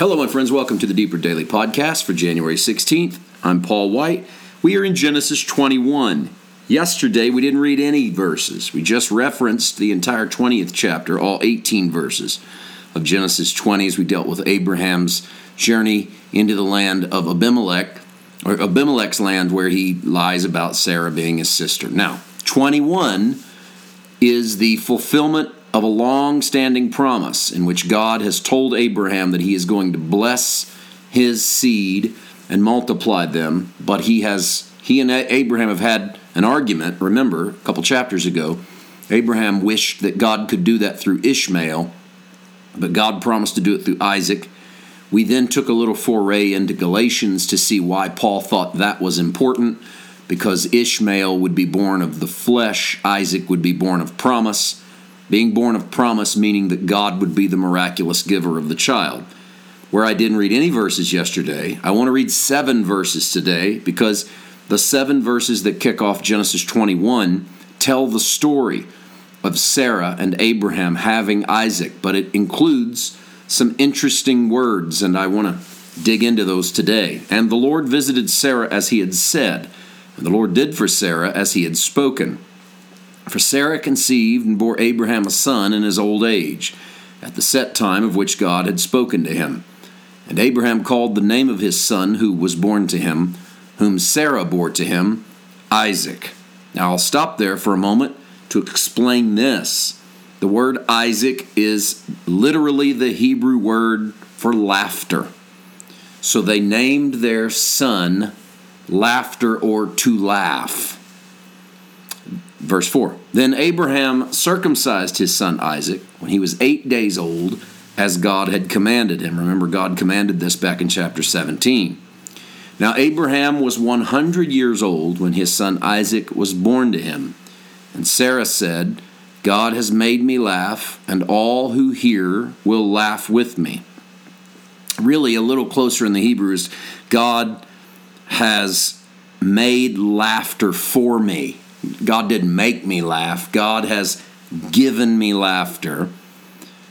Hello, my friends. Welcome to the Deeper Daily Podcast for January 16th. I'm Paul White. We are in Genesis 21. Yesterday, we didn't read any verses. We just referenced the entire 20th chapter, all 18 verses of Genesis 20, as we dealt with Abraham's journey into the land of Abimelech, or Abimelech's land, where he lies about Sarah being his sister. Now, 21 is the fulfillment of a long standing promise in which God has told Abraham that he is going to bless his seed and multiply them, but he has he and Abraham have had an argument, remember, a couple chapters ago. Abraham wished that God could do that through Ishmael, but God promised to do it through Isaac. We then took a little foray into Galatians to see why Paul thought that was important because Ishmael would be born of the flesh, Isaac would be born of promise being born of promise, meaning that God would be the miraculous giver of the child. Where I didn't read any verses yesterday, I want to read seven verses today because the seven verses that kick off Genesis 21 tell the story of Sarah and Abraham having Isaac, but it includes some interesting words, and I want to dig into those today. And the Lord visited Sarah as he had said, and the Lord did for Sarah as he had spoken. For Sarah conceived and bore Abraham a son in his old age, at the set time of which God had spoken to him. And Abraham called the name of his son who was born to him, whom Sarah bore to him, Isaac. Now I'll stop there for a moment to explain this. The word Isaac is literally the Hebrew word for laughter. So they named their son laughter or to laugh. Verse 4 Then Abraham circumcised his son Isaac when he was eight days old, as God had commanded him. Remember, God commanded this back in chapter 17. Now, Abraham was 100 years old when his son Isaac was born to him. And Sarah said, God has made me laugh, and all who hear will laugh with me. Really, a little closer in the Hebrews, God has made laughter for me. God didn't make me laugh, God has given me laughter.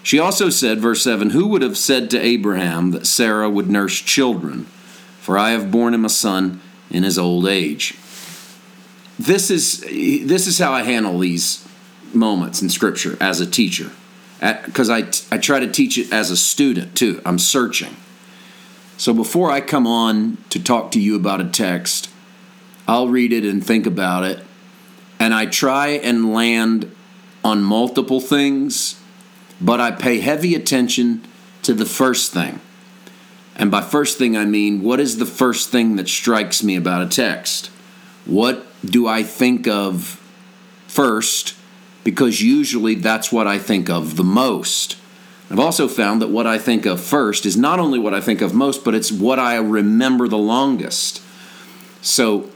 She also said, verse 7 Who would have said to Abraham that Sarah would nurse children? For I have borne him a son in his old age. This is, this is how I handle these moments in Scripture as a teacher. Because I, I try to teach it as a student too. I'm searching. So before I come on to talk to you about a text, I'll read it and think about it and I try and land on multiple things, but I pay heavy attention to the first thing. And by first thing, I mean what is the first thing that strikes me about a text? What do I think of first? Because usually that's what I think of the most. I've also found that what I think of first is not only what I think of most, but it's what I remember the longest. So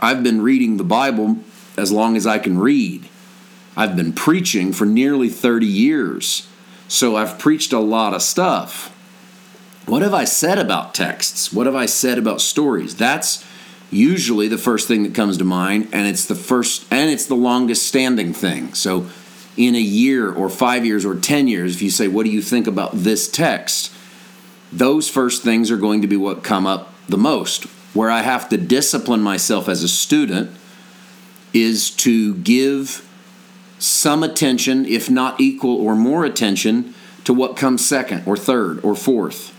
I've been reading the Bible as long as I can read. I've been preaching for nearly 30 years, so I've preached a lot of stuff. What have I said about texts? What have I said about stories? That's usually the first thing that comes to mind, and it's the first and it's the longest standing thing. So, in a year or five years or 10 years, if you say, What do you think about this text? Those first things are going to be what come up the most. Where I have to discipline myself as a student is to give some attention, if not equal or more attention, to what comes second or third or fourth.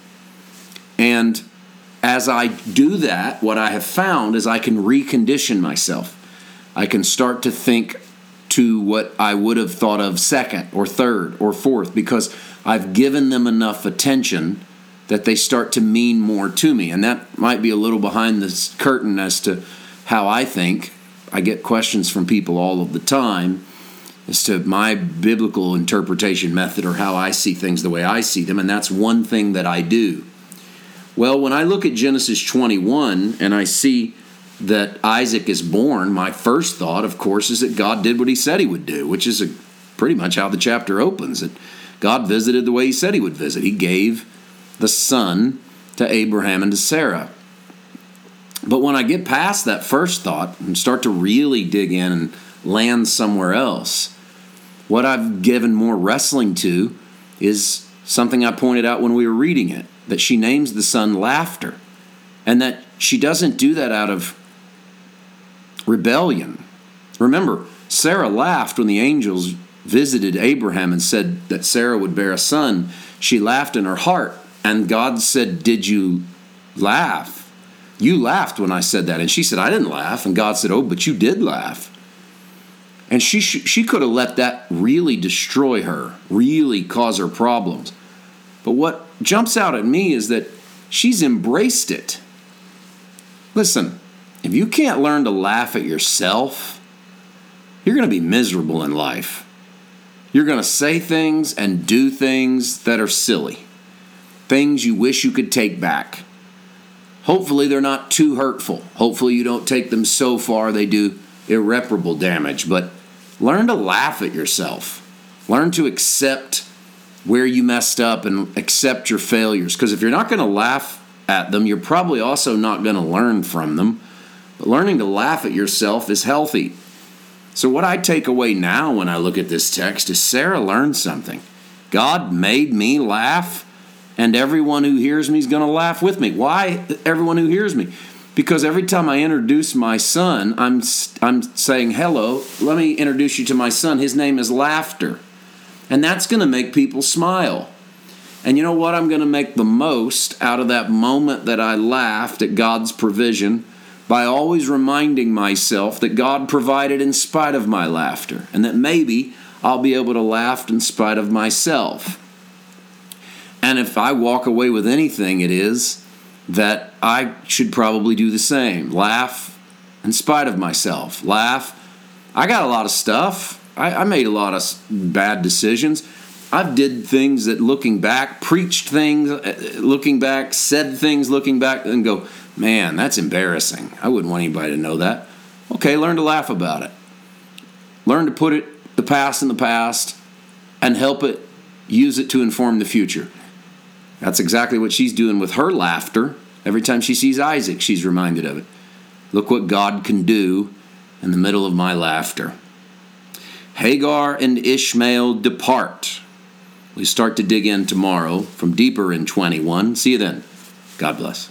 And as I do that, what I have found is I can recondition myself. I can start to think to what I would have thought of second or third or fourth because I've given them enough attention that they start to mean more to me. And that might be a little behind the curtain as to how I think I get questions from people all of the time as to my biblical interpretation method or how I see things the way I see them, and that's one thing that I do. Well, when I look at Genesis 21 and I see that Isaac is born, my first thought, of course, is that God did what he said he would do, which is a, pretty much how the chapter opens. That God visited the way he said he would visit. He gave the son to Abraham and to Sarah. But when I get past that first thought and start to really dig in and land somewhere else, what I've given more wrestling to is something I pointed out when we were reading it that she names the son laughter, and that she doesn't do that out of rebellion. Remember, Sarah laughed when the angels visited Abraham and said that Sarah would bear a son. She laughed in her heart, and God said, Did you laugh? You laughed when I said that. And she said, I didn't laugh. And God said, Oh, but you did laugh. And she, she could have let that really destroy her, really cause her problems. But what jumps out at me is that she's embraced it. Listen, if you can't learn to laugh at yourself, you're going to be miserable in life. You're going to say things and do things that are silly, things you wish you could take back. Hopefully, they're not too hurtful. Hopefully, you don't take them so far they do irreparable damage. But learn to laugh at yourself. Learn to accept where you messed up and accept your failures. Because if you're not going to laugh at them, you're probably also not going to learn from them. But learning to laugh at yourself is healthy. So, what I take away now when I look at this text is Sarah learned something. God made me laugh and everyone who hears me is going to laugh with me. Why everyone who hears me? Because every time I introduce my son, I'm I'm saying, "Hello, let me introduce you to my son. His name is Laughter." And that's going to make people smile. And you know what? I'm going to make the most out of that moment that I laughed at God's provision by always reminding myself that God provided in spite of my laughter, and that maybe I'll be able to laugh in spite of myself. And if I walk away with anything, it is that I should probably do the same. Laugh in spite of myself. Laugh. I got a lot of stuff. I, I made a lot of bad decisions. I've did things that looking back, preached things uh, looking back, said things looking back, and go, man, that's embarrassing. I wouldn't want anybody to know that. Okay, learn to laugh about it. Learn to put it the past in the past and help it use it to inform the future. That's exactly what she's doing with her laughter. Every time she sees Isaac, she's reminded of it. Look what God can do in the middle of my laughter. Hagar and Ishmael depart. We start to dig in tomorrow from deeper in 21. See you then. God bless.